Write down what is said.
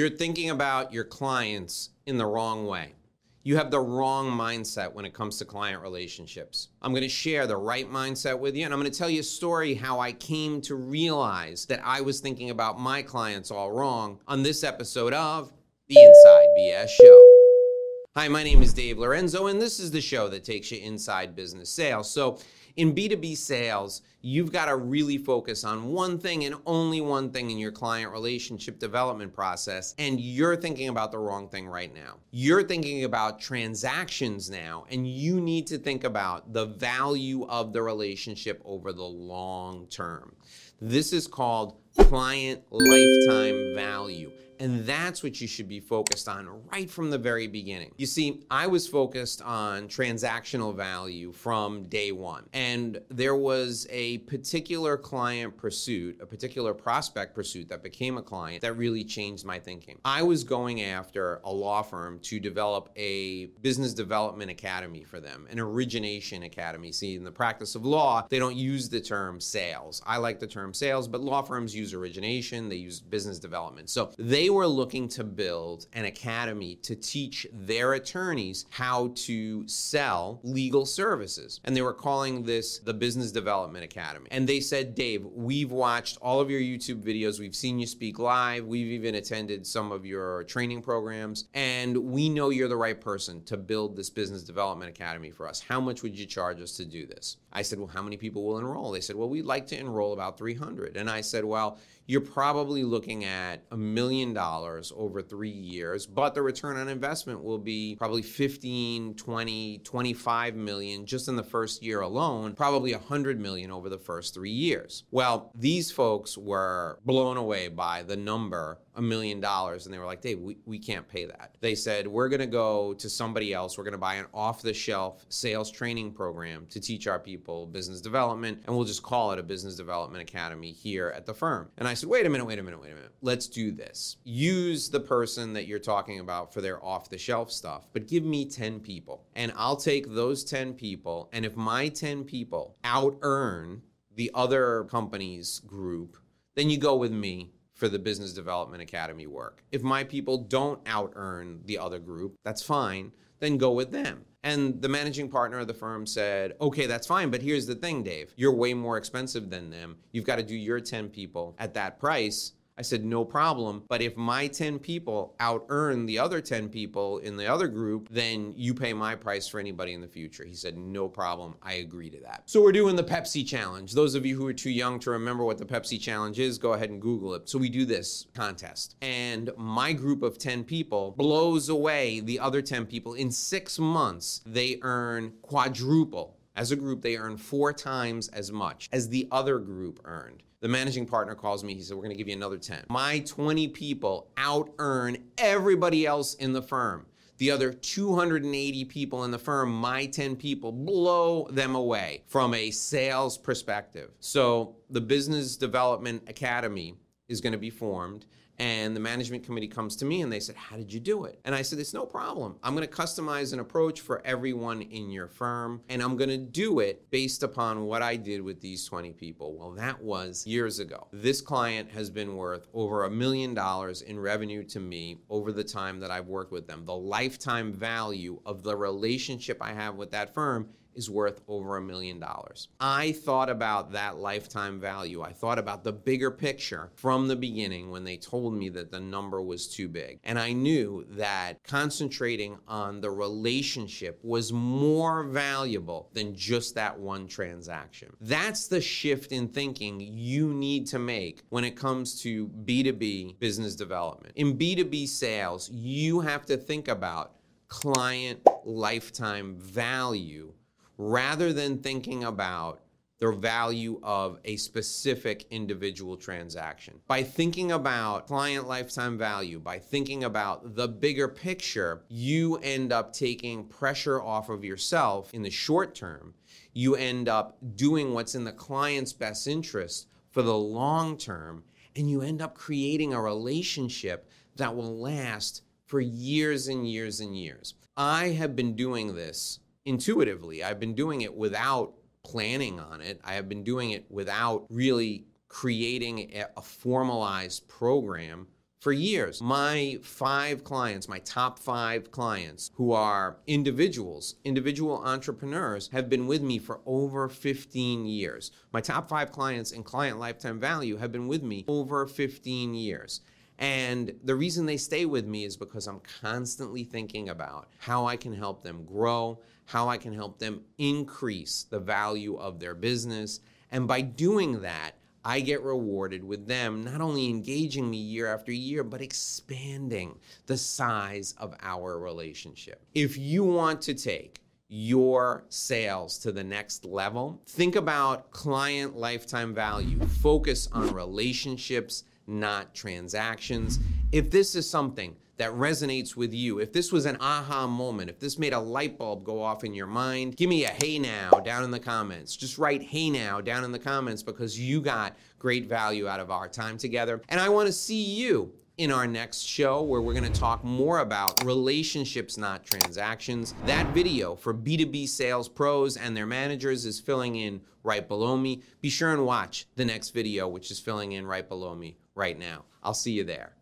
You're thinking about your clients in the wrong way. You have the wrong mindset when it comes to client relationships. I'm going to share the right mindset with you, and I'm going to tell you a story how I came to realize that I was thinking about my clients all wrong on this episode of The Inside BS Show. Hi, my name is Dave Lorenzo, and this is the show that takes you inside business sales. So, in B2B sales, you've got to really focus on one thing and only one thing in your client relationship development process. And you're thinking about the wrong thing right now. You're thinking about transactions now, and you need to think about the value of the relationship over the long term. This is called client lifetime value. And that's what you should be focused on right from the very beginning. You see, I was focused on transactional value from day one. And there was a particular client pursuit, a particular prospect pursuit that became a client that really changed my thinking. I was going after a law firm to develop a business development academy for them, an origination academy. See, in the practice of law, they don't use the term sales. I like the term sales, but law firms use origination, they use business development. So they were looking to build an academy to teach their attorneys how to sell legal services. And they were calling this the Business Development Academy. And they said, Dave, we've watched all of your YouTube videos, we've seen you speak live, we've even attended some of your training programs, and we know you're the right person to build this Business Development Academy for us. How much would you charge us to do this? I said, Well, how many people will enroll? They said, Well, we'd like to enroll about 300. And I said, Well, you're probably looking at a million dollars over three years, but the return on investment will be probably 15, 20, 25 million just in the first year alone, probably 100 million over the first three years. Well, these folks were blown away by the number a million dollars and they were like dave we, we can't pay that they said we're going to go to somebody else. We're going to buy an off the shelf sales training program to teach our people business development and we'll just call it a business development academy here at the firm. And i said wait a minute wait a minute wait a minute. Let's do this. Use the person that you're talking about for their off the shelf stuff but give me 10 people and i'll take those 10 people and if my 10 people out earn the other company's group then you go with me for the Business Development Academy work. If my people don't out earn the other group, that's fine, then go with them. And the managing partner of the firm said, okay, that's fine, but here's the thing, Dave. You're way more expensive than them. You've got to do your 10 people at that price. I said, no problem. But if my 10 people out earn the other 10 people in the other group, then you pay my price for anybody in the future. He said, no problem. I agree to that. So we're doing the Pepsi challenge. Those of you who are too young to remember what the Pepsi challenge is, go ahead and Google it. So we do this contest. And my group of 10 people blows away the other 10 people. In six months, they earn quadruple. As a group, they earn four times as much as the other group earned. The managing partner calls me. He said, We're going to give you another 10. My 20 people out earn everybody else in the firm. The other 280 people in the firm, my 10 people, blow them away from a sales perspective. So the Business Development Academy is going to be formed and the management committee comes to me and they said, How did you do it? And I said, It's no problem. I'm going to customize an approach for everyone in your firm, and I'm going to do it based upon what I did with these 20 people. Well, that was years ago. This client has been worth over a million dollars in revenue to me over the time that I've worked with them. The lifetime value of the relationship I have with that firm is worth over a million dollars. I thought about that lifetime value. I thought about the bigger picture from the beginning when they told me that the number was too big. And I knew that concentrating on the relationship was more valuable than just that one transaction. That's the shift in thinking you need to make when it comes to B2B business development. In B2B sales, you have to think about client lifetime value rather than thinking about the value of a specific individual transaction. By thinking about client lifetime value, by thinking about the bigger picture, you end up taking pressure off of yourself in the short term. You end up doing what's in the client's best interest for the long term, and you end up creating a relationship that will last for years and years and years. I have been doing this intuitively. I've been doing it without planning on it. I have been doing it without really creating a, formalized program for years. My five clients, my top five clients who are individuals, individual entrepreneurs, have been with me for over 15 years. My top five clients in client lifetime value have been with me over 15 years. And the reason they stay with me is because I'm constantly thinking about how I can help them grow, how I can help them increase the value of their business. And by doing that, I get rewarded with them not only engaging me year after year, but expanding the size of our relationship. If you want to take your sales to the next level, think about client lifetime value. Focus on relationships, not transactions. If this is something that resonates with you, if this was an aha moment, if this made a light bulb go off in your mind, give me a hey now down in the comments. Just write hey now down in the comments because you got great value out of our time together. And I want to see you in our next show where we're going to talk more about relationships, not transactions. That video for B2B sales pros and their managers is filling in right below me. Be sure and watch the next video, which is filling in right below me right now. I'll see you there.